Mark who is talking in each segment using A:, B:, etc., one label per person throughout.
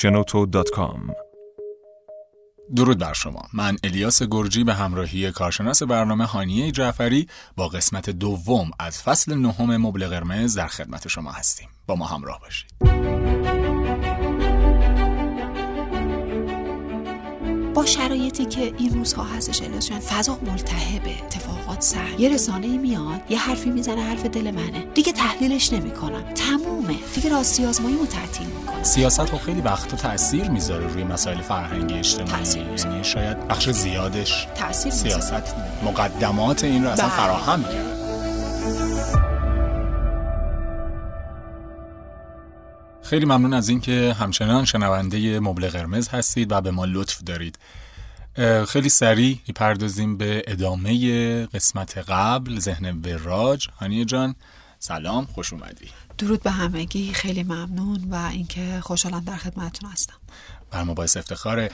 A: shenoto.com
B: درود بر شما. من الیاس گرجی به همراهی کارشناس برنامه هانیه جعفری با قسمت دوم از فصل نهم مبل قرمز در خدمت شما هستیم. با ما همراه باشید.
C: با شرایطی که این روزها هستش الیاس فضا ملتهبه اتفاقات سهل یه رسانه ای میاد یه حرفی می‌زنه حرف دل منه. دیگه تحلیلش نمی‌کنم. تمومه. دیگه راستی آزمایی رو تعطیل می‌کنم.
B: سیاست رو خیلی وقتا تاثیر می‌ذاره روی مسائل فرهنگی اجتماعی. یعنی شاید بخش زیادش
C: می‌ذاره.
B: سیاست مقدمات این رو اصلا
C: بله.
B: فراهم کرد خیلی ممنون از اینکه همچنان شنونده مبل قرمز هستید و به ما لطف دارید. خیلی سریع می‌پردازیم به ادامه قسمت قبل ذهن وراج. هانیه جان سلام خوش اومدی.
C: درود به همگی خیلی ممنون و اینکه خوشحالم در خدمتتون هستم.
B: بر ما باعث افتخاره.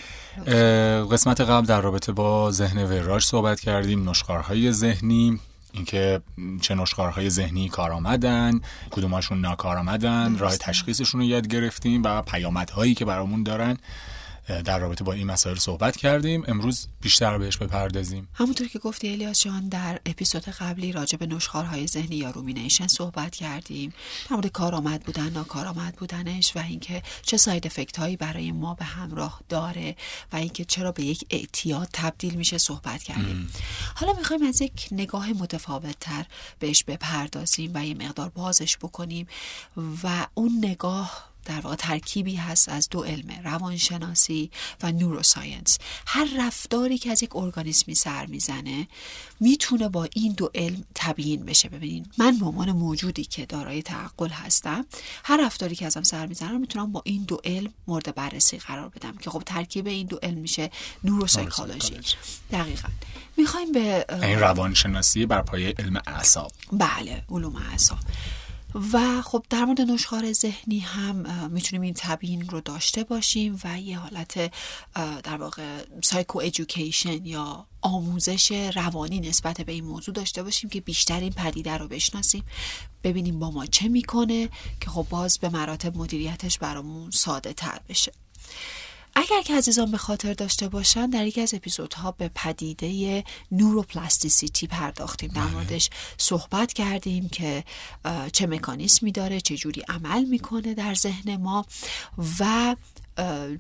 B: قسمت قبل در رابطه با ذهن وراج صحبت کردیم نشخارهای ذهنی. اینکه چه نشخارهای ذهنی کار آمدن کدوماشون ناکار آمدن راه تشخیصشون رو یاد گرفتیم و پیامدهایی که برامون دارن. در رابطه با این مسائل صحبت کردیم. امروز بیشتر بهش بپردازیم.
C: همونطور که گفتی الیاس جان در اپیزود قبلی راجع به نشخوارهای ذهنی یا rumination صحبت کردیم. در مورد کارآمد بودن ناکارآمد بودنش و اینکه چه side effect هایی برای ما به همراه داره و اینکه چرا به یک اعتیاد تبدیل میشه صحبت کردیم. حالا می‌خوایم از یک نگاه متفاوت تر بهش بپردازیم و یه مقدار بازش بکنیم و اون نگاه در واقع ترکیبی هست از دو علم روانشناسی و نوروساینس هر رفتاری که از یک ارگانیسمی سر می‌زنه می‌تونه با این دو علم تبیین بشه. ببینین من به عنوان موجودی که دارای تعقل هستم هر رفتاری که ازم سر می‌زنه رو می‌تونم با این دو علم مورد بررسی قرار بدم که خب ترکیب این دو علم میشه نوروسایکولوژی. دقیقا. می‌خوایم به
B: این روانشناسی بر پایه علم اعصاب.
C: بله علوم اعصاب. و خب در مورد نشخار ذهنی هم می‌تونیم این تبیین رو داشته باشیم و یه حالت در واقع سایکو ایژوکیشن یا آموزش روانی نسبت به این موضوع داشته باشیم که بیشتر این پدیده رو بشناسیم ببینیم با ما چه می‌کنه که خب باز به مراتب مدیریتش برامون ساده تر بشه. اگر که عزیزان به خاطر داشته باشن در یکی از اپیزودها به پدیده نوروپلاستیسیتی پرداختیم. در موردش صحبت کردیم که چه مکانیسمی داره چه جوری عمل می‌کنه در ذهن ما و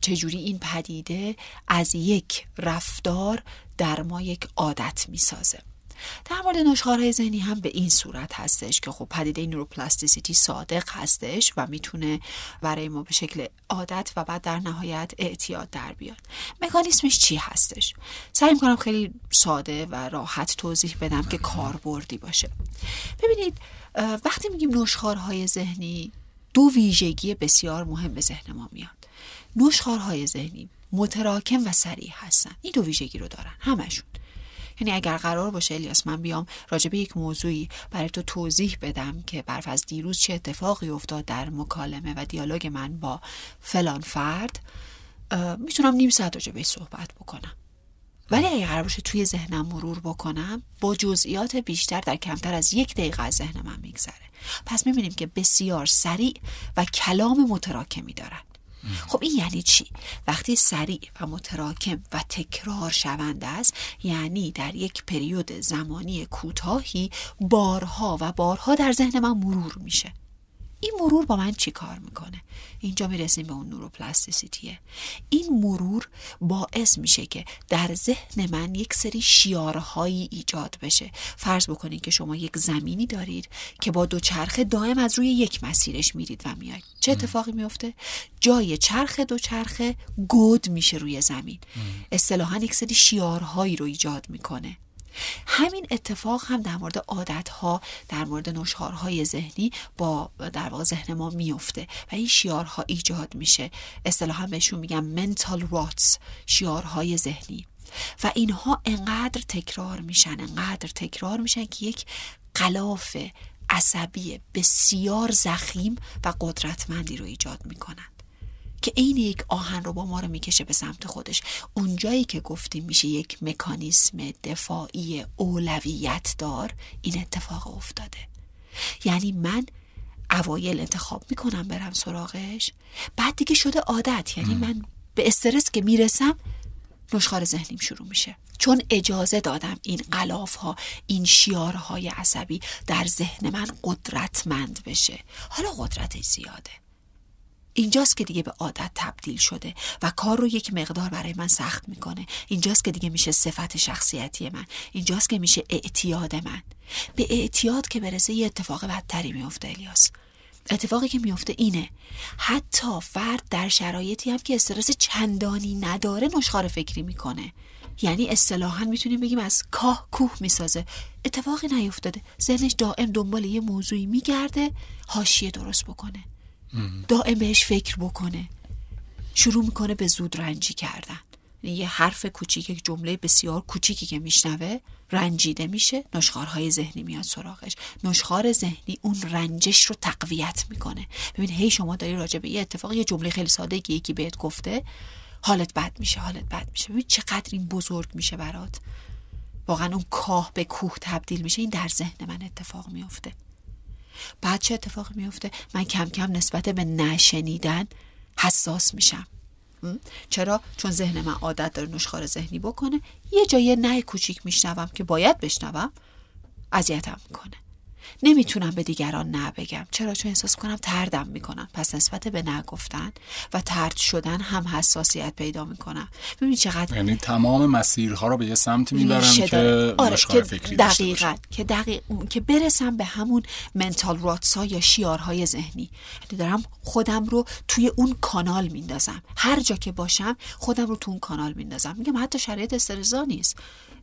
C: چجوری این پدیده از یک رفتار در ما یک عادت می‌سازه. در مورد نشخوارهای ذهنی هم به این صورت هستش که خب پدیده نوروپلاستیسیتی صادق هستش و می‌تونه برای ما به شکل عادت و بعد در نهایت اعتیاد در بیاد. مکانیسمش چی هستش؟ سعی می‌کنم خیلی ساده و راحت توضیح بدم که کاربردی باشه. ببینید وقتی میگیم نشخوارهای ذهنی دو ویژگی بسیار مهم به ذهن ما میاد. نشخوارهای ذهنی متراکم و سریع هستن. این دو ویژگی رو دارن. همشون. یعنی اگر قرار باشه الیاس من بیام راجع به یک موضوعی برای تو توضیح بدم که برف از دیروز چه اتفاقی افتاد در مکالمه و دیالوگ من با فلان فرد می‌تونم نیم ساعت راجع بهش صحبت بکنم. ولی اگر قرار باشه توی ذهنم مرور بکنم با جزئیات بیشتر در کمتر از یک دقیقه از ذهن من میگذره. پس می‌بینیم که بسیار سریع و کلام متراکمی دارن. خب این یعنی چی؟ وقتی سریع و متراکم و تکرار شونده است یعنی در یک پریود زمانی کوتاهی بارها و بارها در ذهن من مرور میشه این مرور با من چی کار می‌کنه؟ اینجا می‌رسیم به اون نوروپلاستیسیتیه این مرور باعث میشه که در ذهن من یک سری شیارهایی ایجاد بشه. فرض بکنید که شما یک زمینی دارید که با دو چرخه دائم از روی یک مسیرش میرید و میاید. چه اتفاقی میفته جای چرخ دو چرخه گود میشه روی زمین. اصطلاحا یک سری شیارهایی رو ایجاد می‌کنه. همین اتفاق هم در مورد عادت ها در مورد نشخارهای ذهنی با در واقع ذهن ما میفته و این شیارها ایجاد میشه. اصطلاحا بهشون میگم mental rots شیارهای ذهنی. و اینها انقدر تکرار میشن انقدر تکرار میشن که یک قلاف عصبی بسیار زخیم و قدرتمندی رو ایجاد می‌کنن. که عین یک آهن رو با ما رو می‌کشه به سمت خودش. اونجایی که گفتیم میشه یک مکانیسم دفاعی اولویت دار این اتفاق افتاده. یعنی من اوایل انتخاب می‌کنم برم سراغش بعد دیگه شده عادت. یعنی من به استرس که می‌رسم نشخار ذهنیم شروع میشه. چون اجازه دادم این قلاف ها این شیارهای عصبی در ذهن من قدرتمند بشه. حالا قدرتش زیاده. اینجاست که دیگه به عادت تبدیل شده و کار رو یک مقدار برای من سخت می‌کنه. اینجاست که دیگه میشه صفت شخصیتی من. اینجاست که میشه اعتیاد من. به اعتیاد که برسه یه اتفاق بدتری میفته الیاس. اتفاقی که میفته اینه حتی فرد در شرایطی هم که استرس چندانی نداره نشخار فکری می‌کنه. یعنی اصطلاحا می‌تونیم بگیم از کاه کوه می‌سازه. اتفاقی نیفتاده. ذهنش دائم دنبال یه موضوعی میگرده حاشیه درست بکنه. دائم بهش فکر بکنه. شروع می‌کنه به زود رنجی کردن. یعنی یه حرف کوچیک جمله بسیار کوچیکی که میشنوه رنجیده میشه نشخارهای ذهنی میاد سراغش. نشخار ذهنی اون رنجش رو تقویت می‌کنه. ببین هی شما داری راجع به یه اتفاق یه جمله خیلی ساده که یکی بهت گفته حالت بد میشه حالت بد میشه. ببین چقدر این بزرگ میشه برات. واقعا اون کاه به کوه تبدیل میشه. این در ذهن من اتفاق میفته بعد چه اتفاقی میفته؟ من کم کم نسبت به نشنیدن حساس میشم. چرا؟ چون ذهن من عادت داره نشخار ذهنی بکنه. یه جای نه کوچیک میشنوم که باید بشنوم. اذیتم می‌کنه. نمی‌تونم به دیگران نه بگم. چرا؟ چون احساس کنم تردم می‌کنم پس نسبت به نگفتن و ترد شدن هم حساسیت پیدا می‌کنم. ببین چقدر
B: یعنی تمام مسیرها رو به یه سمت می‌برم که
C: آره که دقیقا که دقیق... که برسم به همون منتال راتسا یا شیارهای ذهنی. یعنی دارم خودم رو توی اون کانال میندازم. هر جا که باشم خودم رو تو اون کانال میندازم. میگم حتی شرایط استرزا نیست.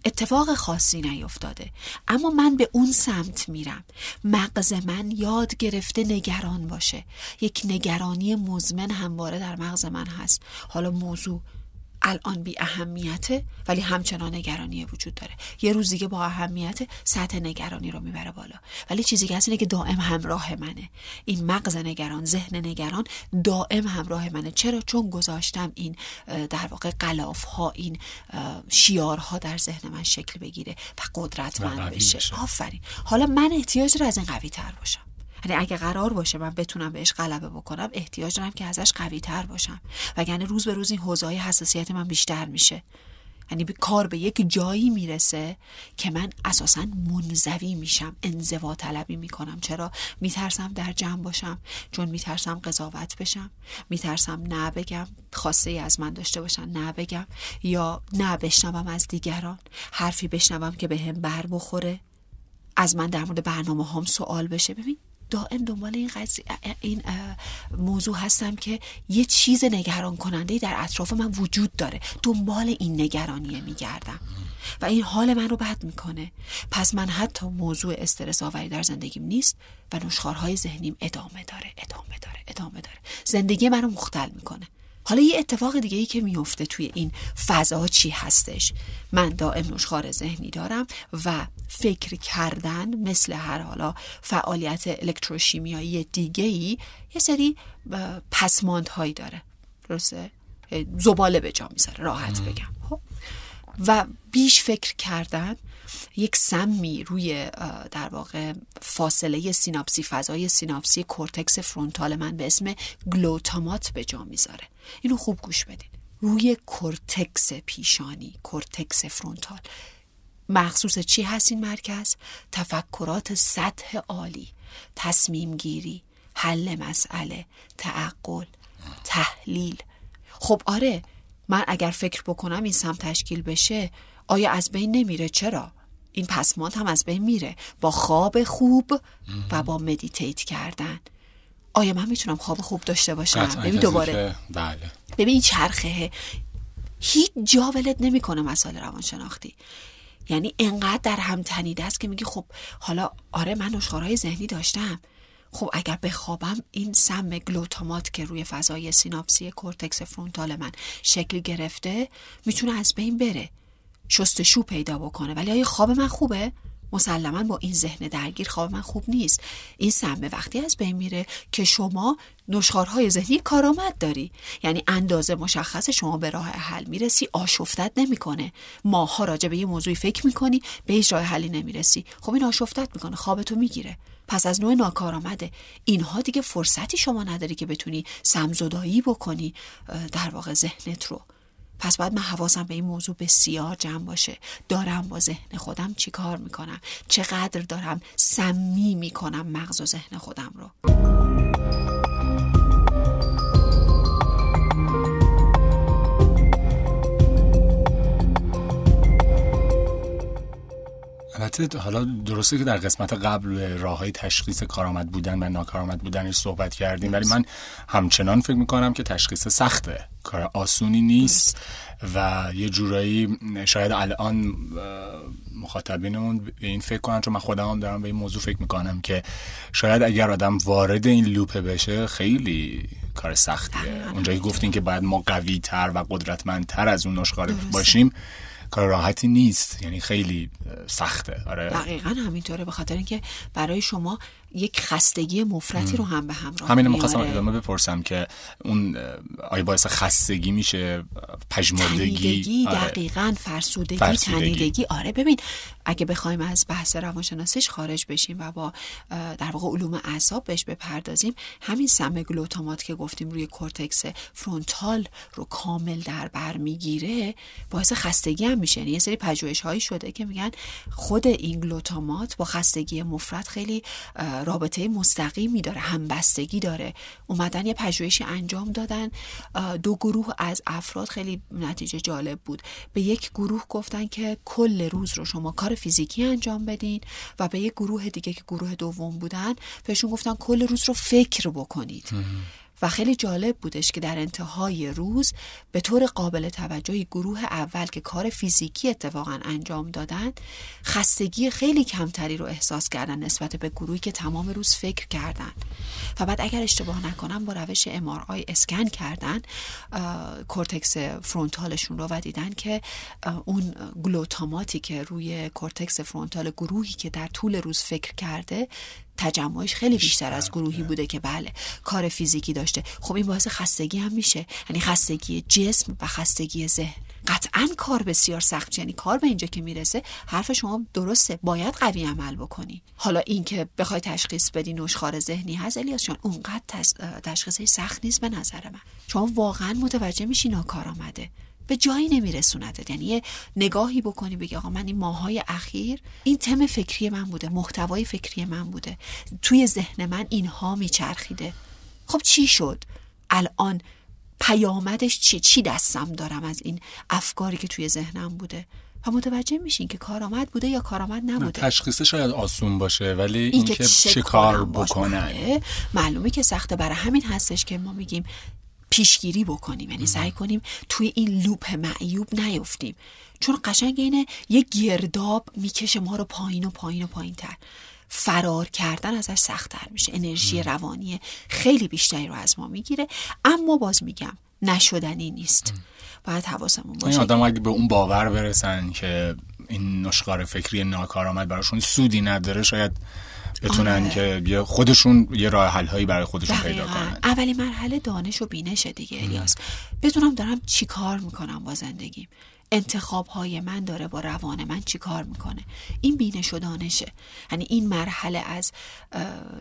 C: اتفاق خاصی نیفتاده. اما من به اون سمت میرم. مغز من یاد گرفته نگران باشه. یک نگرانی مزمن همواره در مغز من هست. حالا موضوع الان بی اهمیته ولی همچنان نگرانی وجود داره. یه روز دیگه با اهمیت سطح نگرانی رو می‌بره بالا. ولی چیزی که هست اینه که دائم همراه منه. این مغز نگران ذهن نگران دائم همراه منه. چرا؟ چون گذاشتم این در واقع قلاف ها این شیارها در ذهن من شکل بگیره و قدرتمند بشه. آفرین. حالا من احتیاج رو از این قوی تر باشم. یعنی اگه قرار باشه من بتونم بهش غلبه بکنم احتیاج دارم که ازش قوی تر باشم. وگرنه روز به روز این حوزه حساسیت من بیشتر میشه. یعنی به کار به یک جایی می‌رسه که من اساسا منزوی میشم انزوا طلبی می‌کنم. چرا؟ میترسم در جمع باشم چون میترسم قضاوت بشم. میترسم نه بگم ای از من داشته باشن نه بگم. یا نه بشنوم از دیگران. حرفی بشنوم که به هم بر بخوره. از من در مورد برنامه هم سوال بشه. ببین دائم دنبال این, این موضوع هستم که یه چیز نگران کننده در اطراف من وجود داره. دنبال این نگرانیه میگردم. و این حال من رو بد می‌کنه. پس من حتی موضوع استرس آوری در زندگیم نیست و نشخارهای ذهنیم ادامه داره ادامه داره ادامه داره. زندگی من رو مختل می‌کنه. حالا یه اتفاق دیگه ای که میفته توی این فضا چی هستش؟ من دائم نشخار ذهنی دارم و فکر کردن مثل هر حالا فعالیت الکتروشیمیایی دیگه ای یه سری پسماندهایی داره. درسته؟ زباله به جا می‌ذاره راحت بگم. خب؟ و بیش فکر کردن یک سمی روی در واقع فاصله سیناپسی فضای سیناپسی کورتکس فرونتال من به اسم گلوتامات به جا می‌ذاره. اینو خوب گوش بدین. روی کورتکس پیشانی کورتکس فرونتال. مخصوص چی هست این مرکز؟ تفکرات سطح عالی تصمیم گیری حل مسئله تعقل تحلیل. خب آره من اگر فکر بکنم این سم تشکیل بشه آیا از بین نمیره؟ چرا؟ این پسماند هم از بین میره. با خواب خوب و با meditate کردن. آیا من می‌تونم خواب خوب داشته باشم؟ ببین دوباره.
B: بله.
C: ببین چرخه هیچ جا ولت نمی‌کنه مسائل روانشناختی. یعنی انقدر در هم تنیده است که میگی خب حالا آره من نشخوارهای ذهنی داشتم. خب اگر بخوابم این سم گلوتامات که روی فضای سیناپسی کورتکس فرونتال من شکل گرفته می‌تونه از بین بره. شستشو پیدا بکنه. ولی آیا خواب من خوبه؟ مسلما با این ذهن درگیر خواب من خوب نیست. این سمه وقتی از بین میره که شما نشخارهای ذهنی کارآمد داری. یعنی اندازه مشخص شما به راه حل می‌رسی آشفتت نمی‌کنه. ماها راجع به یه موضوعی فکر می‌کنی به هیچ راه حلی نمی‌رسی. خب این آشفتت می‌کنه خوابتو می‌گیره. پس از نوع ناکارآمده. اینها دیگه فرصتی شما نداری که بتونی سمزدایی بکنی در واقع ذهنت رو. پس باید من حواسم به این موضوع بسیار جمع باشه. دارم با ذهن خودم چی کار می‌کنم؟ چقدر دارم سمی می‌کنم مغز و ذهن خودم رو؟
B: البته حالا درسته که در قسمت قبل راه های تشخیص کارآمد بودن و ناکارآمد بودنش صحبت کردیم ولی من همچنان فکر می‌کنم که تشخیص سخته کار آسونی نیست و یه جورایی شاید الان مخاطبینمون به این فکر کنن چون من خودم هم دارم به این موضوع فکر می‌کنم که شاید اگر آدم وارد این لوپه بشه خیلی کار سختیه. اونجایی گفتین که باید ما قوی تر و قدرتمندتر از اون نشخار باشیم کار راحتی نیست یعنی خیلی سخته. آره.
C: دقیقا همینطوره به خاطر اینکه برای شما یک خستگی مفرتی رو هم به همراه
B: همین می‌خواستم ادامه بپرسم که اون آیا باعث خستگی میشه؟ پژمردگی؟
C: آره. دقیقا فرسودگی, فرسودگی. آره ببین اگه بخوایم از بحث روانشناسیش خارج بشیم و با در واقع علوم اعصاب بهش بپردازیم همین سم گلوتامات که گفتیم روی کورتکس فرونتال رو کامل در بر می‌گیره باعث خستگی هم میشه. یعنی یه سری پژوهش هایی شده که میگن خود این گلوتامات با خستگی مفرد خیلی رابطه مستقیمی داره همبستگی داره. اومدن یه پژوهشی انجام دادن. دو گروه از افراد خیلی نتیجه جالب بود. به یک گروه گفتن که کل روز رو شما کار فیزیکی انجام بدین و به یک گروه دیگه که گروه دوم بودن بهشون گفتن کل روز رو فکر بکنید. و خیلی جالب بودش که در انتهای روز به طور قابل توجهی گروه اول که کار فیزیکی اتفاقا انجام دادن خستگی خیلی کمتری رو احساس کردن نسبت به گروهی که تمام روز فکر کردن. و بعد اگر اشتباه نکنم با روش آی اسکن کردن کورتکس فرونتالشون رو و دیدن که اون گلوتاماتی که روی کورتکس فرونتال گروهی که در طول روز فکر کرده تجمعش خیلی بیشتر از گروهی بوده که بله کار فیزیکی داشته. خب این باعث خستگی هم میشه. یعنی خستگی جسم و خستگی ذهن. قطعا کار بسیار سخت. یعنی کار به اینجا که می‌رسه حرف شما درسته. باید قوی عمل بکنی. حالا اینکه بخوای تشخیص بدی نشخار ذهنی هست الیاس جان اونقدر تشخیص سخت نیست به نظر من. شما واقعا متوجه میشی ناکار آمده به جایی نمیرسوندت یعنی یه نگاهی بکنی بگی آقا من این ماهای اخیر این تم فکری من بوده محتوای فکری من بوده. توی ذهن من اینها میچرخیده. خب چی شد؟ الان پیامدش چی؟ چی دستم دارم از این افکاری که توی ذهنم بوده؟ و متوجه میشین که کارآمد بوده یا کارآمد نبوده؟
B: تشخیص شاید آسون باشه ولی اینکه چه کار بکنن.
C: بله. معلومه که سخته. برای همین هستش که ما میگیم پیشگیری بکنیم یعنی سعی کنیم توی این لوپ معیوب نیفتیم. چون قشنگ اینه یه گرداب می‌کشه ما رو پایین و پایین و پایین تر فرار کردن ازش سختتر میشه. انرژی روانی خیلی بیشتری رو از ما می‌گیره. اما باز میگم نشدنی نیست. باید حواسمون باشه این
B: آدم اگه به اون باور برسن که این نشخار فکری ناکارآمد براشون سودی نداره شاید بتونن آره. که خودشون یه راه حل هایی برای خودشون پیدا کنن.
C: اولی مرحله دانش و بینش دیگه الیاس. بدونم دارم چی کار می‌کنم با زندگیم. انتخاب های من داره با روان من چی کار می‌کنه؟ این بینش و دانشه. یعنی این مرحله از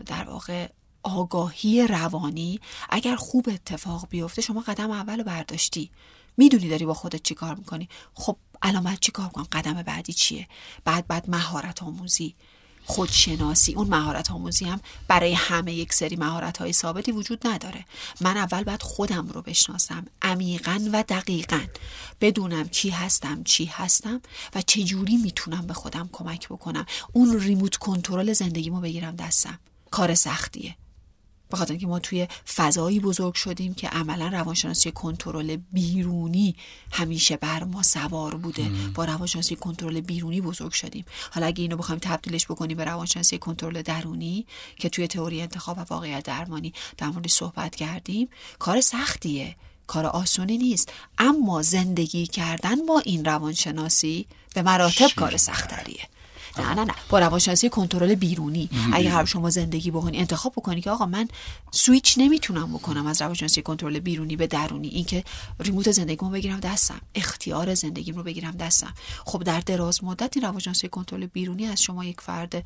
C: در واقع آگاهی روانی اگر خوب اتفاق بیفته شما قدم اول برداشتی. می‌دونی داری با خودت چی کار می‌کنی. خب علامت چی کار کنم؟ قدم بعدی چیه؟ بعد بعد مهارت آموزی. خودشناسی. اون مهارت آموزی هم برای همه یک سری مهارت های ثابتی وجود نداره. من اول باید خودم رو بشناسم عمیقا و دقیقا. بدونم کی هستم چی هستم و چه جوری می‌تونم به خودم کمک بکنم. اون ریموت کنترل زندگیمو بگیرم دستم. کار سختیه. بخاطر اینکه ما توی فضایی بزرگ شدیم که عملا روانشناسی کنترل بیرونی همیشه بر ما سوار بوده. با روانشناسی کنترل بیرونی بزرگ شدیم. حالا اگه اینو بخوایم تبدیلش بکنیم به روانشناسی کنترل درونی که توی تئوری انتخاب و واقعیت درمانی در موردش صحبت کردیم کار سختیه. کار آسونی نیست. اما زندگی کردن با این روانشناسی به مراتب کار سختریه. نه نه نه. با روانشناسی کنترل بیرونی. اگر شما زندگی بکنی انتخاب بکنی که آقا من سویچ نمی‌تونم بکنم از روانشناسی کنترل بیرونی به درونی. اینکه ریموت زندگیمو بگیرم دستم اختیار زندگیم رو بگیرم دستم. خب در دراز مدت این روانشناسی کنترل بیرونی از شما یک فرد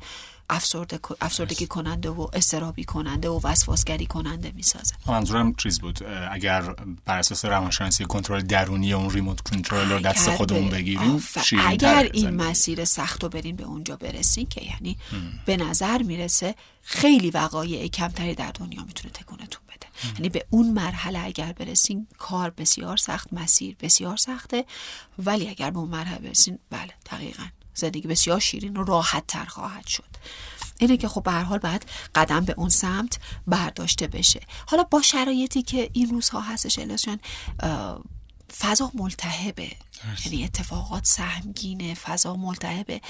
C: افسرده افسردگی کننده و استرابی کننده و وسواسگری کننده می‌سازه.
B: منظورم چیز بود؟ اگر بر اساس روانشناسی کنترل درونی اون ریموت کنترل رو دست خودمون بگیریم
C: اگر این مسیر سخت رو برین به اونجا برسین که یعنی به نظر می‌رسه خیلی وقایع کمتری در دنیا می‌تونه تکونتون بده. یعنی به اون مرحله اگر برسین کار بسیار سخت مسیر بسیار سخته ولی اگر به اون مرحله برسین بله دقیقا زندگی بسیار شیرین و راحت تر خواهد شد. اینه که خب به هر حال باید قدم به اون سمت برداشته بشه. حالا با شرایطی که این روزها هستش الاسیان فضا ملتهبه. یعنی اتفاقات سهمگینه فضا ملتهبه.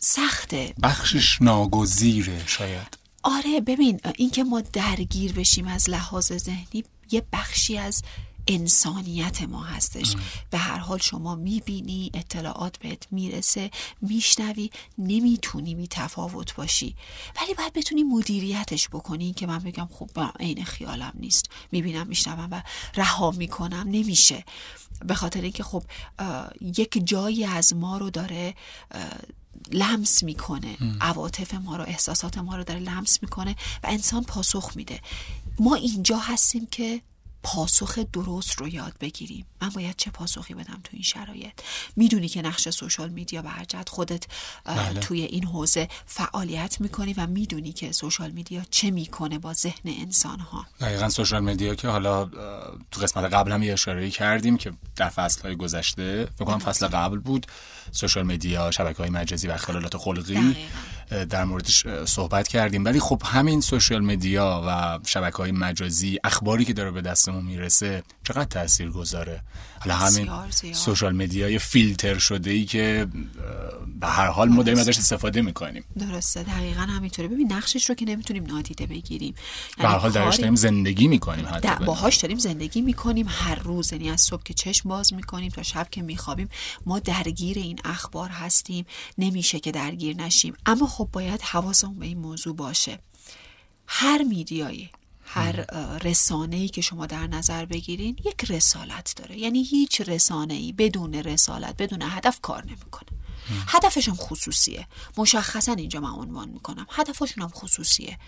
C: سخته.
B: بخشش ناگزیره شاید.
C: آره ببین اینکه ما درگیر بشیم از لحاظ ذهنی یه بخشی از انسانیت ما هستش. به هر حال شما می‌بینی اطلاعات بهت می‌رسه میشنوی نمی‌تونی بی تفاوت باشی. ولی باید بتونی مدیریتش بکنی. که من بگم خب عین خیالم نیست. می‌بینم میشنوم و رها می‌کنم. نمیشه. به خاطر اینکه خب یک جایی از ما رو داره لمس می‌کنه. عواطف ما رو احساسات ما رو داره لمس می‌کنه و انسان پاسخ میده. ما اینجا هستیم که پاسخ درست رو یاد بگیریم. من باید چه پاسخی بدم تو این شرایط؟ می‌دونی که نقش social media برجت خودت بله. توی این حوزه فعالیت می‌کنی و می‌دونی که social media چه می‌کنه با ذهن انسان ها
B: دقیقا social media که حالا تو قسمت قبل هم یه اشاره کردیم که در فصل های گذشته فکر کنم فصل قبل بود social media شبکه های مجازی و اختلالات خلقی در موردش صحبت کردیم. ولی خب همین social media و شبکه های مجازی اخباری که داره به دستمون می‌رسه چقدر تاثیر گذاره حالا همین سوشال مدیای فیلتر شده ای که به هر حال ما داریم ازش استفاده می‌کنیم.
C: درسته دقیقا همینطوره. ببین نقشش رو که نمی‌تونیم نادیده بگیریم.
B: به هر حال درش داریم زندگی می‌کنیم حتی
C: باهاش داریم زندگی می‌کنیم. هر روز یعنی از صبح که چشم باز می‌کنیم تا شب که میخوابیم ما درگیر این اخبار هستیم. نمیشه که درگیر نشیم. اما خب باید حواسمون به این موضوع باشه. هر میدیایی هر رسانه ای که شما در نظر بگیرین یک رسالت داره. یعنی هیچ رسانه ای بدون رسالت بدون هدف کار نمی‌کنه. هدفش هم خصوصیه. مشخصا اینجا من عنوان می‌کنم. هدفشون هم خصوصیه.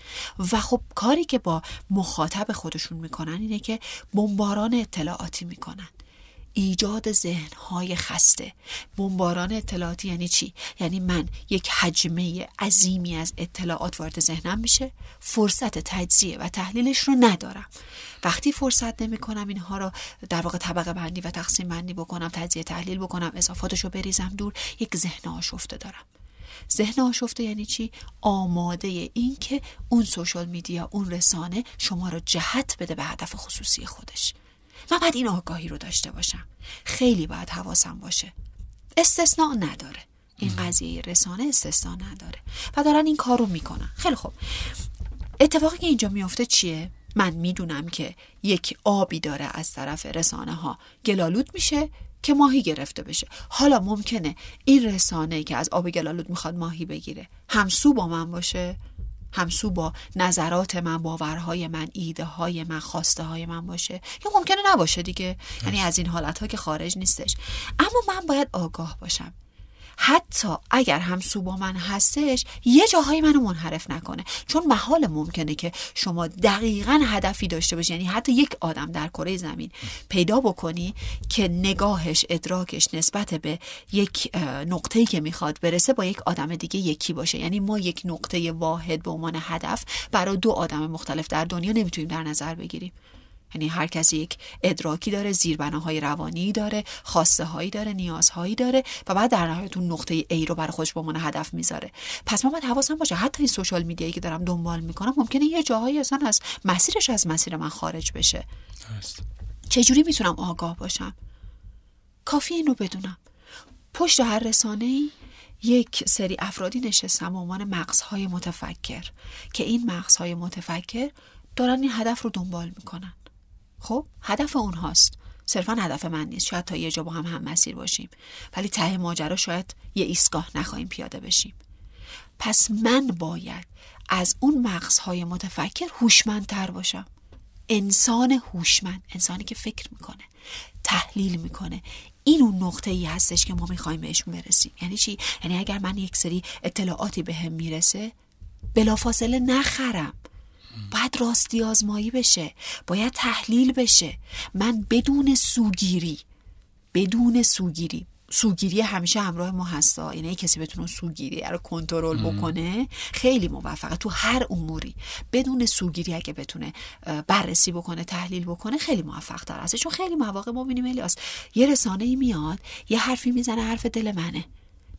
C: و خب کاری که با مخاطب خودشون می‌کنن اینه که بمباران اطلاعاتی می‌کنن. ایجاد ذهنهای خسته. بمباران اطلاعاتی یعنی چی؟ یعنی من یک حجمه عظیمی از اطلاعات وارد ذهنم میشه فرصت تجزیه و تحلیلش رو ندارم. وقتی فرصت نمی کنم اینها رو در واقع طبقه بندی و تقسیم بندی بکنم تجزیه تحلیل بکنم اضافاتش رو بریزم دور یک ذهن آشفته دارم. ذهن آشفته یعنی چی؟ آماده این که اون سوشال میدیا اون رسانه شما رو جهت بده به هدف خصوصی خودش. من باید این آگاهی رو داشته باشم. خیلی باید حواسم باشه. استثناء نداره. این قضیه رسانه استثناء نداره. و دارن این کار رو می‌کنن. خیلی خوب. اتفاقی که اینجا میفته چیه؟ من می‌دونم که یک آبی داره از طرف رسانه ها گلالود میشه که ماهی گرفته بشه. حالا ممکنه این رسانه که از آب گلالود می‌خواد ماهی بگیره. همسو با من باشه؟ همسو با نظرات من باورهای من ایده های من خواسته های من باشه. یا ممکنه نباشه دیگه. یعنی از این حالت ها که خارج نیستش. اما من باید آگاه باشم. حتی اگر هم با من هستش یه جاهایی منو منحرف نکنه. چون محال ممکنه که شما دقیقا هدفی داشته باشی. یعنی حتی یک آدم در کره زمین پیدا بکنی که نگاهش ادراکش نسبت به یک نقطه‌ای که می‌خواد برسه با یک آدم دیگه یکی باشه. یعنی ما یک نقطه واحد به عنوان هدف برای دو آدم مختلف در دنیا نمی‌تونیم در نظر بگیریم. یعنی هر کسی یک ادراکی داره زیربناهای روانی داره خواسته هایی داره نیازهایی داره و بعد در نهایت اون نقطه ای رو برای خودش به عنوان هدف می‌ذاره. پس من باید حواسم باشه حتی این سوشال میدیایی که دارم دنبال می‌کنم ممکنه یه جاهایی اصلا از مسیرش از مسیر من خارج بشه. چجوری می‌تونم آگاه باشم؟ کافی اینو بدونم. پشت هر رسانه ای یک سری افرادی نشستم به عنوان مغزهای متفکر که این مغزهای متفکر دارن این هدف رو دنبال می‌کنن. خب هدف اونهاست. صرفا هدف من نیست. شاید تا یه جا با هم هم مسیر باشیم. ولی ته ماجرا شاید یه ایستگاه نخواهیم پیاده بشیم. پس من باید از اون مغزهای متفکر هوشمندتر باشم. انسان هوشمند انسانی که فکر می‌کنه تحلیل می‌کنه. این اون نقطه ای هستش که ما می‌خوایم بهشون برسیم. یعنی چی؟ یعنی اگر من یک سری اطلاعاتی به می‌رسه بلافاصله نخرم. باید راستی آزمایی بشه باید تحلیل بشه. من بدون سوگیری بدون سوگیری سوگیری همیشه همراه ما هستا یعنی کسی بتونه سوگیری رو کنترل بکنه خیلی موفقه تو هر اموری. بدون سوگیری اگه بتونه بررسی بکنه تحلیل بکنه خیلی موفق تر هست. چون خیلی مواقع ما بینیم الیاس یه رسانه ای میاد یه حرفی می‌زنه حرف دل منه.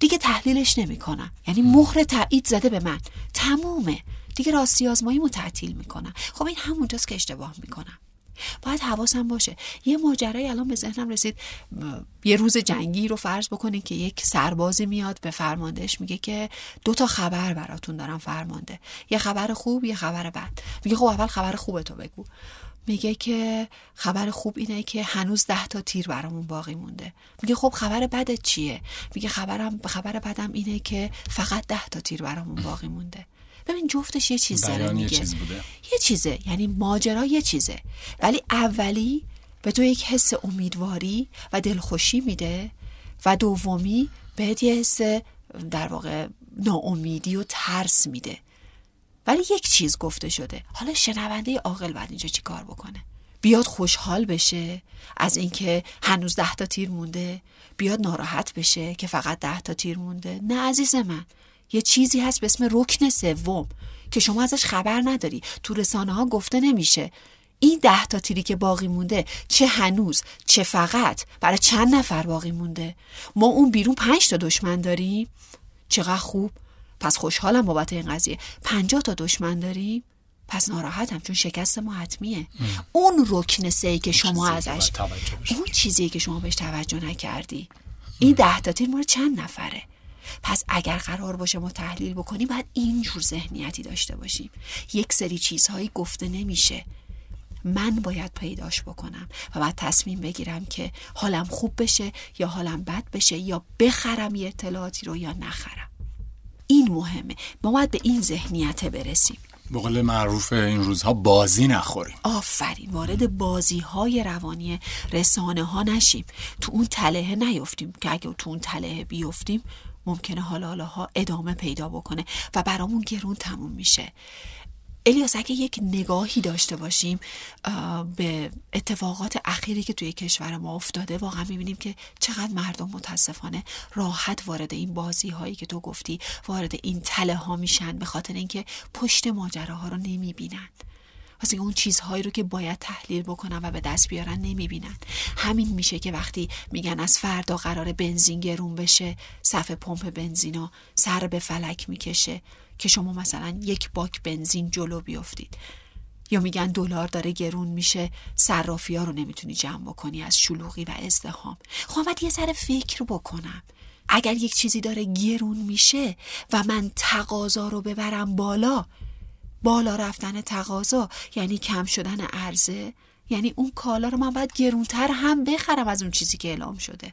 C: دیگه تحلیلش نمی‌کنم یعنی مهر تایید زده به من. تمومه. دیگه راستی آزمایی تعطیل می‌کنم خب این همونجاست که اشتباه می‌کنم باید حواسم باشه. یه ماجرای الان به ذهنم رسید. یه روز جنگی رو فرض بکنید که یک سربازی میاد به فرماندهش میگه که دو تا خبر براتون دارم فرمانده. یه خبر خوب یه خبر بد. میگه خب اول خبر خوب تو بگو. میگه که خبر خوب اینه که هنوز ده تا تیر برامون باقی مونده. میگه خب خبر بدت چیه؟ میگه خبرم خبر بدم اینه که فقط ده تا تیر برامون باقی مونده. ببین جفتش یه چیز داره میگه
B: یه چیز بوده.
C: یه چیزه یعنی ماجرا یه چیزه. ولی اولی به تو یک حس امیدواری و دلخوشی میده و دومی بهت یه حس در واقع ناامیدی و ترس میده. ولی یک چیز گفته شده. حالا شنونده عاقل بعد اینجا چی کار بکنه؟ بیاد خوشحال بشه از اینکه هنوز ده تا تیر مونده. بیاد ناراحت بشه که فقط ده تا تیر مونده. نه عزیز من. یه چیزی هست به اسم رکن سوم که شما ازش خبر نداری. تو رسانه ها گفته نمیشه. این ده تا تیری که باقی مونده چه هنوز چه فقط برای چند نفر باقی مونده؟ ما اون بیرون پنج تا دشمن داریم. چقدر خوب. پس خوشحالم بابت این قضیه. پنجاه تا دشمن داریم. پس ناراحتم چون شکست ما حتمیه. اون رکن سه که شما ازش اون چیزی که شما بهش توجه نکردی. این ده تا تیر مورد چند نفره؟ پس اگر قرار باشه ما تحلیل بکنیم باید اینجور ذهنیتی داشته باشیم. یک سری چیزهایی گفته نمیشه. من باید پیداش بکنم و بعد تصمیم بگیرم که حالم خوب بشه یا حالم بد بشه یا بخرم یه اطلاعاتی رو یا نخرم. این مهمه. ما باید به این ذهنیت برسیم.
B: بقول معروف این روزها بازی نخوریم.
C: آفرین. وارد بازی های روانی رسانه ها نشیم. تو اون تله نیفتیم. که اگه تو اون تله بیفتیم ممکنه حالا ها ادامه پیدا بکنه و برامون گرون تموم میشه. الیاس اگه یک نگاهی داشته باشیم به اتفاقات اخیری که توی کشور ما افتاده واقعا می‌بینیم که چقدر مردم متاسفانه راحت وارد این بازی هایی که تو گفتی وارد این تله ها میشن به خاطر اینکه پشت ماجراها رو نمی‌بینن. واسه اون چیزهایی رو که باید تحلیل بکنن و به دست بیارن نمی‌بینن. همین میشه که وقتی میگن از فردا قرار بنزین گرون بشه صف پمپ بنزینا سر به فلک می‌کشه که شما مثلا یک باک بنزین جلو بیفتید. یا میگن دلار داره گرون میشه صرافی ها رو نمی‌تونی جمع بکنی از شلوغی و ازدهام خب یه سر فکر بکنم. اگر یک چیزی داره گرون میشه و من تقاضا رو ببرم بالا بالا رفتن تقاضا یعنی کم شدن عرضه. یعنی اون کالا رو من باید گرونتر هم بخرم از اون چیزی که اعلام شده.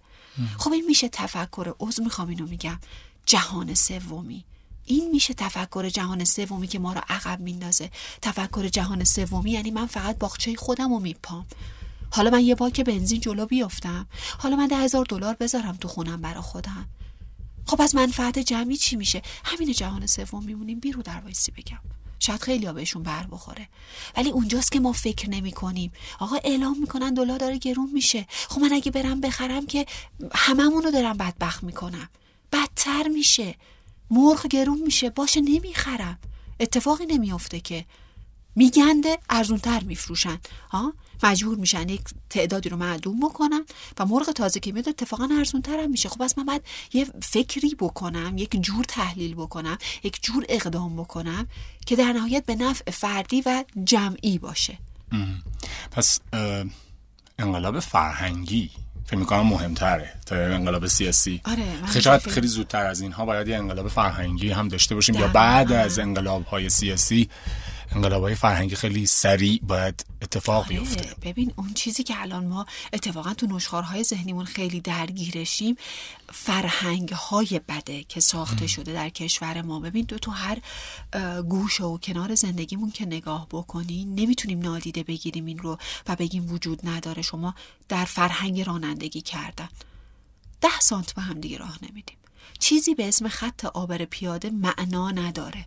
C: خب این میشه تفکر عضو می‌خوام اینو میگم. جهان سومی. این میشه تفکر جهان سومی که ما رو عقب میندازه. تفکر جهان سومی یعنی من فقط باغچه خودم رو میپام. حالا من یه باک بنزین جلو بیفتم حالا من ده هزار دلار بذارم تو خونم برا خودم. خب از منفعت جمعی چی میشه؟ همین جهان سوم میمونیم بیرو در وایسی بگم. شاید خیلی ها بهشون بر بخوره. ولی اونجاست که ما فکر نمی کنیم. آقا اعلام می‌کنن دلار داره گرون میشه. خب من اگه برم بخرم که هممون رو دارم بدبخت می‌کنم. بدتر میشه. مرغ گرون میشه. باشه نمی‌خرم. اتفاقی نمیافته که. میگنده ارزونتر میفروشن. ها مجبور میشن یک تعدادی رو معدوم بکنن و مرغ تازه که میاد اتفاقا ارزونتر هم میشه. خب از من باید یه فکری بکنم یک جور تحلیل بکنم یک جور اقدام بکنم که در نهایت به نفع فردی و جمعی باشه.
B: پس انقلاب فرهنگی فکر می‌کنم مهمتره. تا انقلاب سیاسی.
C: آره
B: خیلی خیلی زودتر از اینها باید یه انقلاب فرهنگی هم داشته باشیم یا بعد از انقلاب های سیاسی انقلابهای فرهنگی خیلی سریع باید اتفاق
C: آره،
B: بیفته.
C: ببین اون چیزی که الان ما اتفاقا تو نشخارهای ذهنیمون خیلی درگیرشیم فرهنگ های بده که ساخته شده در کشور ما. ببین دو تو هر گوشه و کنار زندگیمون که نگاه بکنین نمی‌تونیم نادیده بگیریم این رو و بگیم وجود نداره. شما در فرهنگ رانندگی کردن. ده سانت به هم دیگه راه نمیدیم. چیزی به اسم خط آبر پیاده معنا نداره.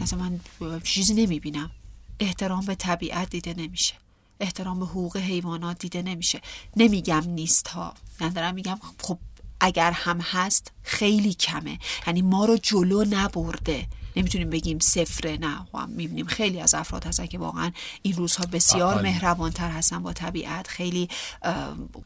C: مثلا من چیزی نمی‌بینم. احترام به طبیعت دیده نمیشه. احترام به حقوق حیوانات دیده نمیشه. نمیگم نیست ها ندارم میگم خب اگر هم هست خیلی کمه. یعنی ما رو جلو نبرده. نمی‌تونیم بگیم صفره نه. هم می‌بینیم خیلی از افراد هستن که واقعا این روزها بسیار مهربانتر هستن با طبیعت خیلی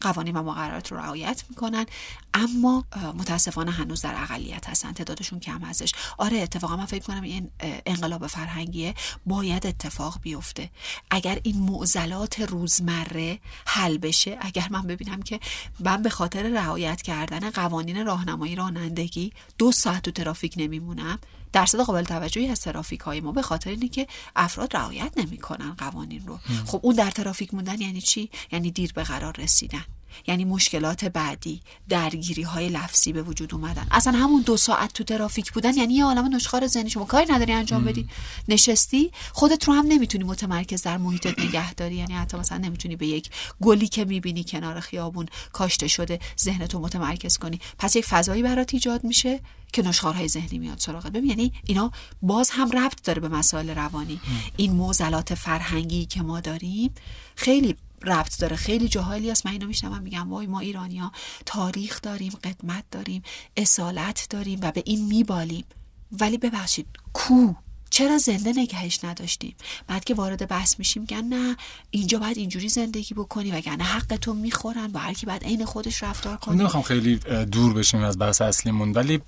C: قوانین و مقررات رو رعایت می‌کنن. اما متاسفانه هنوز در اقلیت هستن تعدادشون کم هستش. آره اتفاقا من فکر کنم این انقلاب فرهنگیه باید اتفاق بیفته. اگر این معضلات روزمره حل بشه اگر من ببینم که من به خاطر رعایت کردن قوانین راهنمایی رانندگی دو ساعت تو ترافیک نمیمونم درصد قابل توجهی از ترافیک های ما به خاطر اینه که افراد رعایت نمی‌کنن قوانین رو. خب اون در ترافیک موندن یعنی چی؟ یعنی دیر به قرار رسیدن. یعنی مشکلات بعدی درگیری های لفظی به وجود اومدن. اصلا همون دو ساعت تو ترافیک بودن یعنی یه عالم نشخار ذهنی شما کاری نداری انجام بدی. نشستی خودت رو هم نمی‌تونی متمرکز در محیطت نگه داری یعنی حتی مثلا نمی‌تونی به یک گلی که می‌بینی کنار خیابون کاشته شده ذهنتو متمرکز کنی. پس یک فضایی برات ایجاد میشه که نشخارهای ذهنی میاد سراغت. ببین یعنی اینا باز هم ربط داره به مسائل روانی. این موزلات فرهنگی که ما داریم خیلی ربط داره. خیلی جاهایی از من اینو میشنوم. میگم وای ما ایرانیا تاریخ داریم قدمت داریم اصالت داریم و به این میبالیم. ولی ببخشید کو؟ چرا زنده نگهش نداشتیم؟ بعد که وارد بحث میشیم میگن نه اینجا باید اینجوری زندگی بکنی وگرنه حق تو می‌خورن با هر کی بعد عین خودش رفتار کنه.
B: نمی‌خوام خیلی دور بشیم از بحث اصلیمون ولی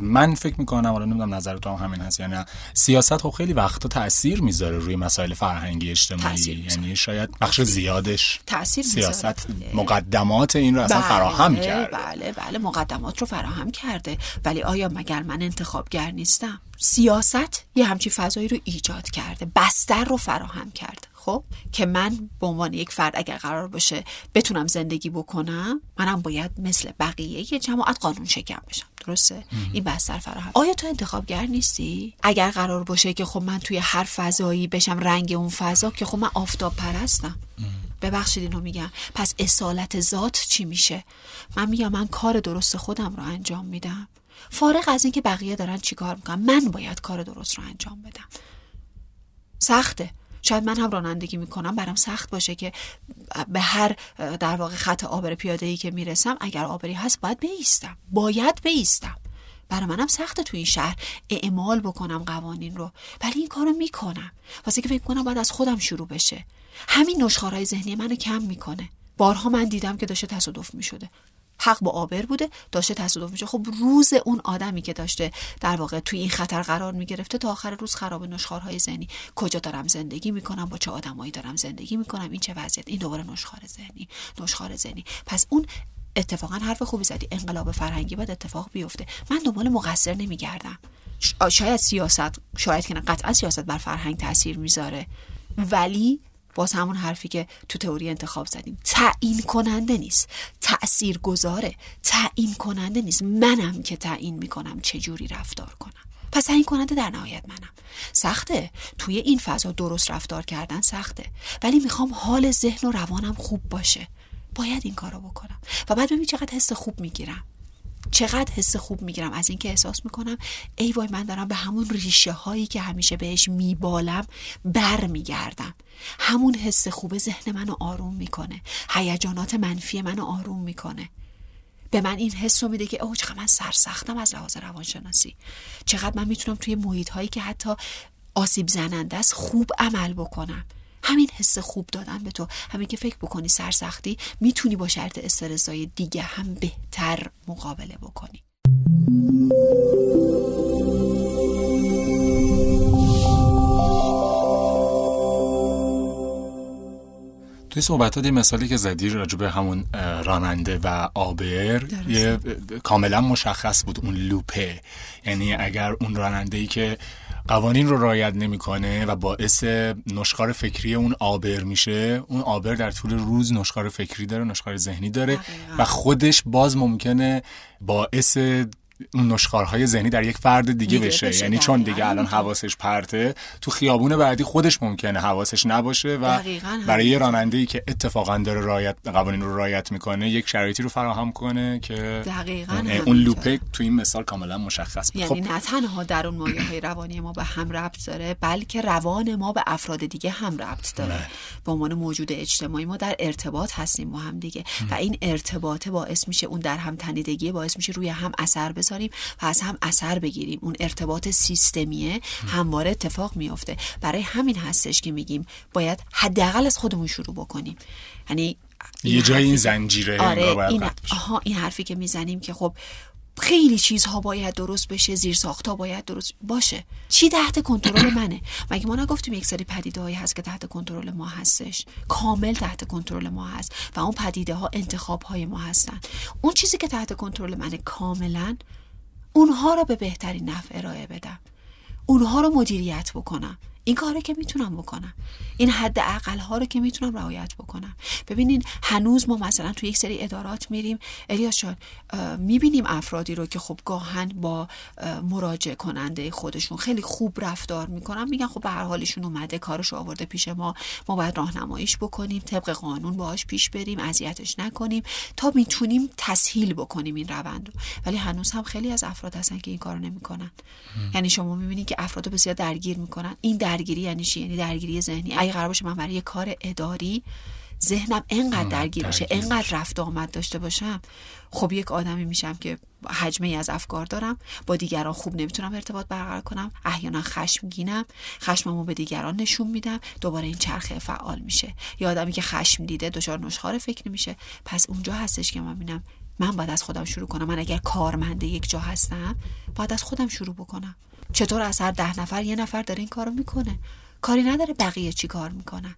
B: من فکر می‌کنم حالا نمی‌دونم نظر تو هم همین هست یا نه سیاست خب خیلی وقتا تاثیر می‌ذاره روی مسائل فرهنگی اجتماعی. یعنی شاید بخش زیادش
C: تاثیر
B: سیاست مقدمات این رو اصلا بله، فراهم کرده.
C: بله بله مقدمات رو فراهم کرده. ولی آیا مگر من انتخابگر نیستم؟ سیاست یه همچی فضایی رو ایجاد کرده بستر رو فراهم کرده. خب که من به عنوان یک فرد اگر قرار باشه بتونم زندگی بکنم منم باید مثل بقیه یه جماعت قانون شکم بشم. درسته؟ این بستر فراهم. آیا تو انتخابگر نیستی؟ اگر قرار باشه که خب من توی هر فضایی بشم رنگ اون فضا که خب من آفتاب پرستم. ببخشید اینو میگم. پس اصالت ذات چی میشه؟ من میگم من کار درست خودم رو انجام میدم. فارغ از اینکه بقیه دارن چیکار می‌کنن من باید کار درست رو انجام بدم. سخته. شاید من هم رانندگی می‌کنم برام سخت باشه که به هر در واقع خط آبر پیاده ای که می‌رسم اگر آبری هست باید بیستم. باید بیستم. برای منم سخته تو این شهر اعمال بکنم قوانین رو. ولی این کارو می‌کنم. واسه که فکر کنم باید از خودم شروع بشه. همین نشخارهای ذهنی منو کم می‌کنه. بارها من دیدم که داشته تصادف می‌شده. حق با آبر بوده داشته تصادف میشه خب روز اون آدمی که داشته در واقع توی این خطر قرار می‌گرفته تا آخر روز خراب نشخارهای ذهنی. کجا دارم زندگی می‌کنم؟ با چه آدمایی دارم زندگی می‌کنم؟ این چه وضعیت؟ این دوباره نشخار ذهنی نشخار ذهنی. پس اون اتفاقا حرف خوبی زدی انقلاب فرهنگی باید اتفاق بیفته. من دنبال مقصر نمیگردم. شاید سیاست شاید که قطعا سیاست بر فرهنگ تاثیر می‌ذاره. ولی باز همون حرفی که تو تئوری انتخاب زدیم. تعیین کننده نیست. تأثیر گذاره. تعیین کننده نیست. منم که تعیین می‌کنم چه جوری رفتار کنم. پس تعیین کننده در نهایت منم. سخته. توی این فضا درست رفتار کردن سخته. ولی می‌خوام حال ذهن و روانم خوب باشه. باید این کارو بکنم. و بعد ببین چقدر حس خوب می‌گیرم. چقدر حس خوب می‌گیرم از اینکه احساس می‌کنم ای وای من دارم به همون ریشه هایی که همیشه بهش میبالم بر میگردم همون حس خوب ذهن منو آروم می‌کنه. هیجانات منفی منو آروم می‌کنه. به من این حس رو میده که اوه چقدر من سرسختم از لحاظ روانشناسی. چقدر من می‌تونم توی محیط هایی که حتی آسیب زننده است خوب عمل بکنم. همین حس خوب دادن به تو. همین که فکر بکنی سرسختی می‌تونی با شرط استرسای دیگه هم بهتر مقابله بکنی.
B: توی صحبت ها مثالی که زدی راجع به همون راننده و آبر یه کاملا مشخص بود اون لوپه. یعنی اگر اون راننده ای که قوانین رو رعایت نمی‌کنه و باعث نشخار فکری اون آبر میشه. اون آبر در طول روز نشخار فکری داره نشخار ذهنی داره و خودش باز ممکنه باعث اون نشخارهای ذهنی در یک فرد دیگه,
C: دیگه
B: بشه.
C: بشه.
B: یعنی چون دیگه الان. حواسش پرته تو خیابون بعدی خودش ممکنه حواسش نباشه و برای یه. راننده ای که اتفاقا داره رایت قوانین رو رعایت می‌کنه یک شرایطی رو فراهم کنه که
C: دقیقاً
B: اون. اون لوپه تو این مثال کاملا مشخص بود.
C: یعنی
B: خب
C: نه تنها در اون مایه های روانی ما به هم ربط داره بلکه روان ما به افراد دیگه هم ربط داره
B: بله.
C: به عنوان موجود اجتماعی ما در ارتباط هستیم با هم دیگه و این ارتباط باعث میشه اون در هم تنیدگی باعث میشه روی هم اثر بذاریم و از هم اثر بگیریم. اون ارتباط سیستمیه. همواره اتفاق میفته برای همین هستش که میگیم باید حداقل از خودمون شروع بکنیم. یعنی
B: یه جای این زنجیره
C: آره این. آها این حرفی که می‌زنیم که خب خیلی چیزها باید درست بشه زیر ساختها باید درست باشه. چی تحت کنترل منه؟ مگه ما نگفتیم یک سری پدیده هایی هست که تحت کنترل ما هستش؟ کامل تحت کنترل ما هست و اون پدیده ها انتخاب های ما هستن. اون چیزی که تحت کنترل منه کاملا اونها رو به بهترین نحو ارائه بدم. اونها رو مدیریت بکنم. این کاری که می‌تونم بکنم. این حد اقل ها رو که می‌تونم رعایت بکنم. ببینین هنوز ما مثلا تو یک سری ادارات میریم. الیاس جان می‌بینیم افرادی رو که خب گاهن با مراجع کننده خودشون خیلی خوب رفتار می‌کنن. میگن خب به هر حالشون اومده کارش آورده پیش ما. ما باید راهنماییش بکنیم طبق قانون باهاش پیش بریم اذیتش نکنیم تا می‌تونیم تسهیل بکنیم این روند رو. ولی هنوز هم خیلی از افراد هستن که این کارو نمی‌کنن. یعنی شما می‌بینید که افراد رو بسیار درگیر می‌کنن. این درگیری یعنی چی؟ یعنی درگیری ذهنی. اگه قرار باشه من برای یه کار اداری ذهنم انقدر درگیر باشه انقدر رفت و آمد داشته باشم خب یک آدمی میشم که حجمه ای از افکار دارم با دیگران خوب نمی‌تونم ارتباط برقرار کنم احیانا خشمگینم خشممو به دیگران نشون میدم دوباره این چرخه فعال میشه. یا آدمی که خشم دیده دچار نشخوار فکری میشه. پس اونجا هستش که من ببینم من باید از خودم شروع کنم. من اگر کارمند یک جا هستم باید از خودم شروع بکنم. چطور از هر ده نفر یه نفر داره این کارو می‌کنه؟ کاری نداره بقیه چی کار می‌کنن.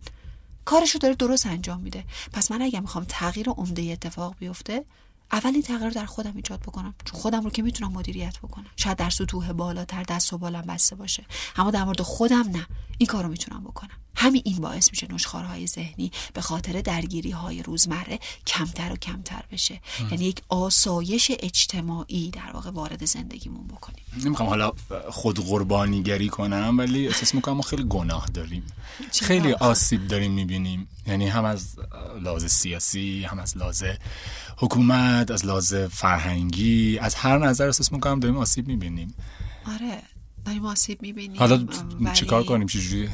C: کارشو داره درست انجام میده. پس من اگه می‌خوام تغییر عمده اتفاق بیفته اول این تغییر در خودم ایجاد بکنم. چون خودم رو که می‌تونم مدیریت بکنم. شاید در سطوح بالاتر دست و بالم بسته باشه. اما در مورد خودم نه. این کار رو می‌تونم بکنم. همین این باعث میشه نشخارهای ذهنی به خاطر درگیری های روزمره کمتر و کمتر بشه. یعنی یک آسایش اجتماعی در واقع وارد زندگیمون بکنیم.
B: نمی‌خوام حالا خود قربانیگری کنم ولی احساس می‌کنم ما خیلی گناه داریم؟ خیلی آسیب داریم می‌بینیم. یعنی هم از لحاظ سیاسی هم از لحاظ حکومت از لحاظ فرهنگی از هر نظر احساس می‌کنم داریم آسیب می‌بینیم.
C: آره. داریم آسیب می‌بینیم.
B: حالا چیکار کنیم؟ چجوری.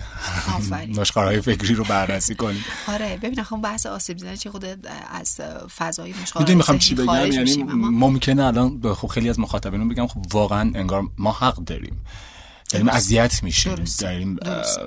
B: نشخارهای فکری رو بررسی کنیم.
C: آره ببین خب بحث آسیب زدن چه خود از فضای
B: می‌دونی می‌خوام چی بگم؟ یعنی ممکنه الان خب خیلی از مخاطبینون بگم خب واقعا انگار ما حق داریم. داریم اذیت میشیم. داریم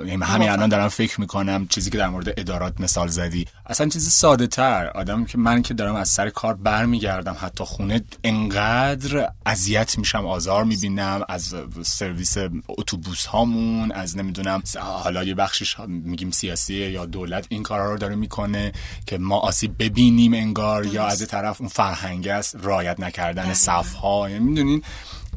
B: یعنی همین الان دارم فکر می‌کنم چیزی که در مورد ادارات مثال زدی. اصلا چیز ساده تر آدم که من که دارم از سر کار برمیگردم حتی خونه انقدر اذیت میشم آزار می‌بینم از سرویس اتوبوس هامون از نمی‌دونم حالا یه بخشش میگیم سیاسیه یا دولت این کارا رو داره می‌کنه که ما آسیب ببینیم انگار یا از طرف اون فرهنگ است رایت نکردن
C: دقیقاً.
B: صف ها یعنی می‌دونین؟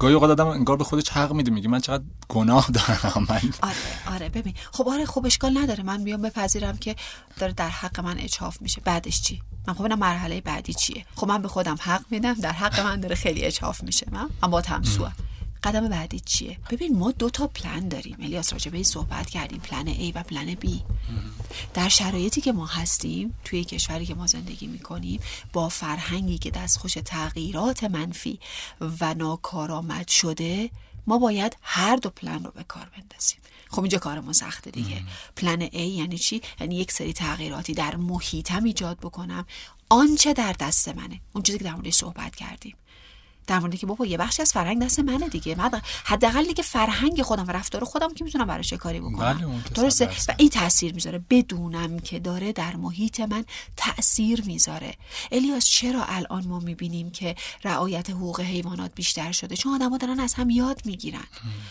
B: گاهی اوقات آدم انگار به خودش حق میده میگه من چقدر گناه دارم من.
C: آره آره ببین. خب آره خب اشکال نداره. من بیام بپذیرم که داره در حق من اچاف میشه. بعدش چی؟ من خب مرحله بعدی چیه؟ خب من به خودم حق میدم در حق من داره خیلی اچاف میشه. من؟ با همسوام قدم بعدی چیه؟ ببین ما دو تا پلن داریم. الیاس راجع به این صحبت کردیم. پلن A و پلن B. در شرایطی که ما هستیم توی کشوری که ما زندگی می‌کنیم با فرهنگی که دستخوش تغییرات منفی و ناکارآمد شده ما باید هر دو پلن رو به کار بندازیم. خب اینجا کار ما سخته دیگه. پلن A یعنی چی؟ یعنی یک سری تغییراتی در محیطم ایجاد بکنم. آنچه در دست منه. اون چیزی که در موردش صحبت کردیم. در مورد که بابا یه بخشی از فرهنگ دست منه دیگه. من حداقل دیگه فرهنگ خودم و رفتار خودم که می‌تونم براش کاری بکنم.
B: بله،
C: درسته. و این تاثیر می‌ذاره. بدونم که داره در محیط من تاثیر می‌ذاره. الیاس چرا الان ما می‌بینیم که رعایت حقوق حیوانات بیشتر شده؟ چون آدما دارن از هم یاد می‌گیرن.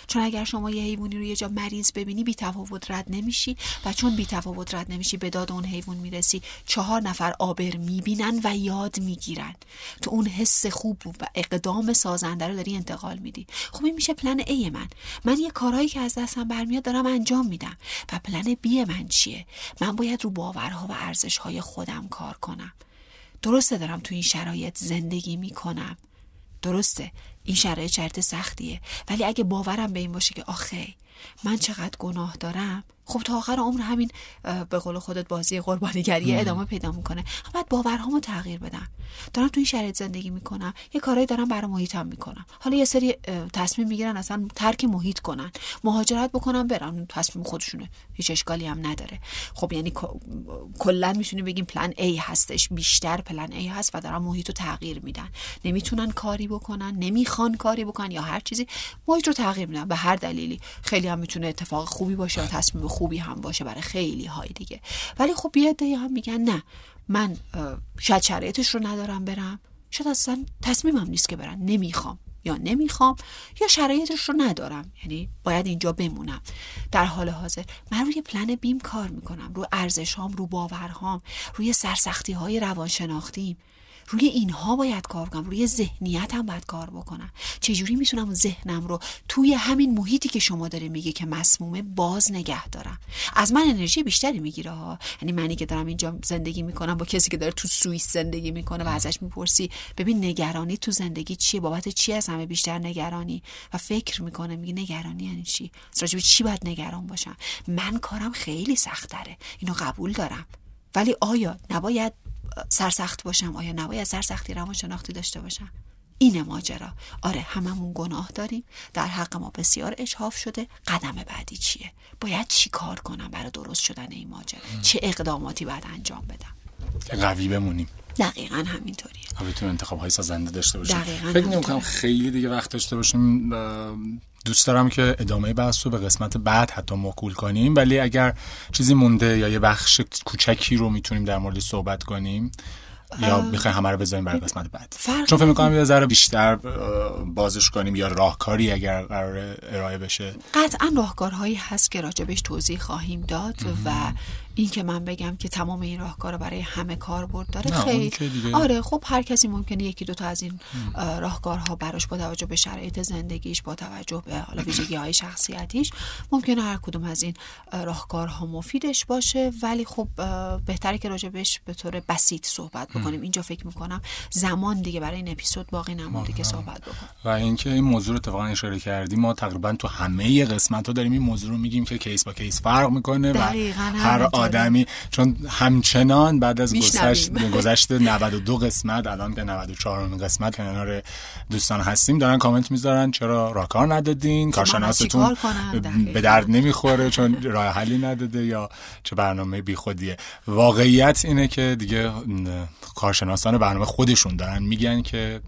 C: چون اگر شما یه حیوانی رو یه جا مریض ببینی بی تفاوت رد نمیشی و چون بی تفاوت رد نمیشی به داد اون حیوان می‌رسی چهار نفر آبر می‌بینن و یاد می‌گیرن. تو اون حس خوب و اقدار اقدام سازنده رو داری انتقال میدی. خب این میشه پلن ای من. من یه کارهایی که از دستم برمیاد دارم انجام میدم. و پلن بی من چیه؟ من باید رو باورها و ارزشهای خودم کار کنم. درسته دارم تو این شرایط زندگی می‌کنم. درسته. این شرایط شرط سختیه. ولی اگه باورم به این باشه که آخه من چقدر گناه دارم خب تا آخر عمر همین به قول خودت بازی قربانیگری ادامه پیدا می‌کنه. باید باورهامو تغییر بدم دارم تو این شرایط زندگی می‌کنم. یه کارهایی دارم برای محیطم می‌کنم. حالا یه سری تصمیم می‌گیرن اصلا ترک محیط کنن. مهاجرت بکنن برن تصمیم خودشونه. هیچ اشکالی هم نداره. خب یعنی کلا می‌تونیم بگیم پلن A هستش. بیشتر پلن A هست و دارن محیط رو تغییر میدن. نمی‌تونن کاری بکنن. نمی‌خوان کاری بکنن یا هر چیزی. محیط رو تغییر میدن. به هر دلیلی. خیلی هم می‌تونه اتفاق خوبی باشه تصمیم خوبی هم باشه برای خیلی های دیگه. ولی خب یه هم میگن نه من شاید شرایطش رو ندارم برم. شاید اصلا تصمیمم نیست که برم. نمی‌خوام یا نمی‌خوام یا شرایطش رو ندارم. یعنی باید اینجا بمونم. در حال حاضر من روی پلن بیم کار می‌کنم. رو ارزشهام رو باورهام روی سرسختی های روانشناختیم. روی اینها باید کار کنم روی ذهنیتم باید کار بکنم. چجوری می‌تونم ذهنم رو توی همین محیطی که شما داره میگه که مسمومه باز نگه دارم؟ از من انرژی بیشتری می‌گیره ها. یعنی منی که دارم اینجا زندگی می‌کنم با کسی که داره تو سوئیس زندگی می‌کنه و ازش می‌پرسی ببین نگرانی تو زندگی چیه؟ بابت چی از همه بیشتر نگرانی؟ و فکر می‌کنه میگه نگرانی یعنی چی؟ راجع چی باید نگران باشم؟ من کارم خیلی سخت داره اینو قبول دارم. ولی آیا نباید سرسخت باشم آیا نباید سرسختی روانشناختی داشته باشم؟ این ماجرا. آره هممون گناه داریم. در حق ما بسیار اجحاف شده. قدم بعدی چیه؟ باید چی کار کنم برای درست شدن این ماجرا؟ چه اقداماتی باید انجام بدم؟
B: قوی بمونیم.
C: دقیقا همینطوریه.
B: بتونیم انتخاب های سازنده داشته باشیم. فکر نمی خیلی دیگه وقت داشته باشیم. دوست دارم که ادامه بحث رو به قسمت بعد حتی مکول کنیم. ولی اگر چیزی مونده یا یه بخش کوچکی رو می‌تونیم در مورد صحبت کنیم یا می‌خوایم همه رو بذاریم برای قسمت بعد. چون فکر می‌کنم یه ذره بیشتر بازش کنیم یا راهکاری اگر قرار ارائه بشه.
C: قطعا راهکارهایی هست که راجبش توضیح خواهیم داد و این که من بگم که تمام این راهکار برای همه کاربرد داره خیلی. آره خب هر کسی ممکنه یکی دو تا از این راهکارها براش با توجه به شرایط زندگیش با توجه به حالا ویژگی های شخصیتیش ممکنه هر کدوم از این راهکارها مفیدش باشه. ولی خب بهتره که راجبش به طور بسیط صحبت بکنیم. اینجا فکر می‌کنم زمان دیگه برای این اپیزود باقی نمونده که صحبت بکنیم.
B: و اینکه این موضوع رو اتفاقا اشاره کردیم ما تقریبا تو همه قسمت ها داریم این موضوع رو میگیم که کیس با کیس فرق می‌کنه و هر آدمی. چون همچنان بعد از گذشت گذشت 92 قسمت الان به 94 قسمت کنار دوستان هستیم دارن کامنت می‌ذارن چرا راکار ندادین؟ کارشناستون به درد نمی‌خوره چون راه حلی نداده یا چه برنامه بیخودیه. واقعیت اینه که دیگه کارشناسان برنامه خودشون دارن میگن که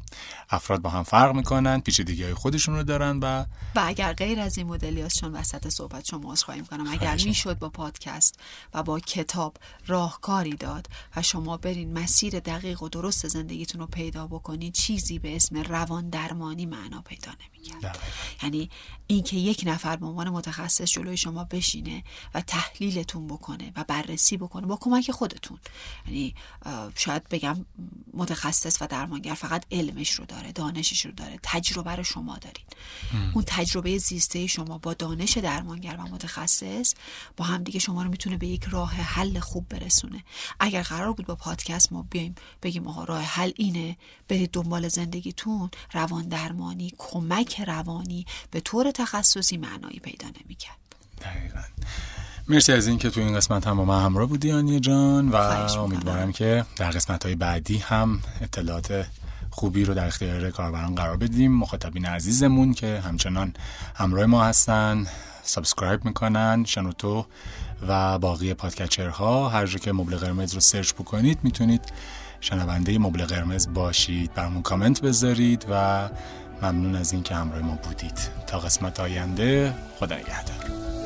B: افراد با هم فرق می‌کنن پیچیدگی های خودشون رو دارن و
C: و اگر غیر از این مدلیاسشون وسط صحبت شما از خواهیم کنم اگر می‌شد با پادکست و با کتاب راهکاری داد و شما برین مسیر دقیق و درست زندگیتون رو پیدا بکنین چیزی به اسم روان درمانی معنا پیدا نمی‌کرد. یعنی اینکه یک نفر به عنوان متخصص جلوی شما بشینه و تحلیلتون بکنه و بررسی بکنه با کمک خودتون. یعنی شاید بگم متخصص و درمانگر فقط علمش رو داره. دانشش رو داره تجربه رو شما دارین اون تجربه زیسته شما با دانش درمانگر و متخصص با هم دیگه شما رو می‌تونه به یک راه حل خوب برسونه. اگر قرار بود با پادکست ما بیایم بگیم آقا راه حل اینه برید دنبال زندگیتون روان درمانی کمک روانی به طور تخصصی معنایی پیدا نمی‌کرد.
B: دقیقا. مرسی از اینکه تو این قسمت هم با من همراه بودی آنیه جان و امیدوارم که در قسمت های بعدی هم اطلاعات خوبی رو در اختیار کاربران قرار بدیم. مخاطبین عزیزمون که همچنان همراه ما هستن subscribe می‌کنن شنوتو و باقی podcatcher ها هر جا که مبل قرمز رو search بکنید می‌تونید شنونده مبل قرمز باشید. برامون کامنت بذارید و ممنون از اینکه همراه ما بودید. تا قسمت آینده خدا نگهدار.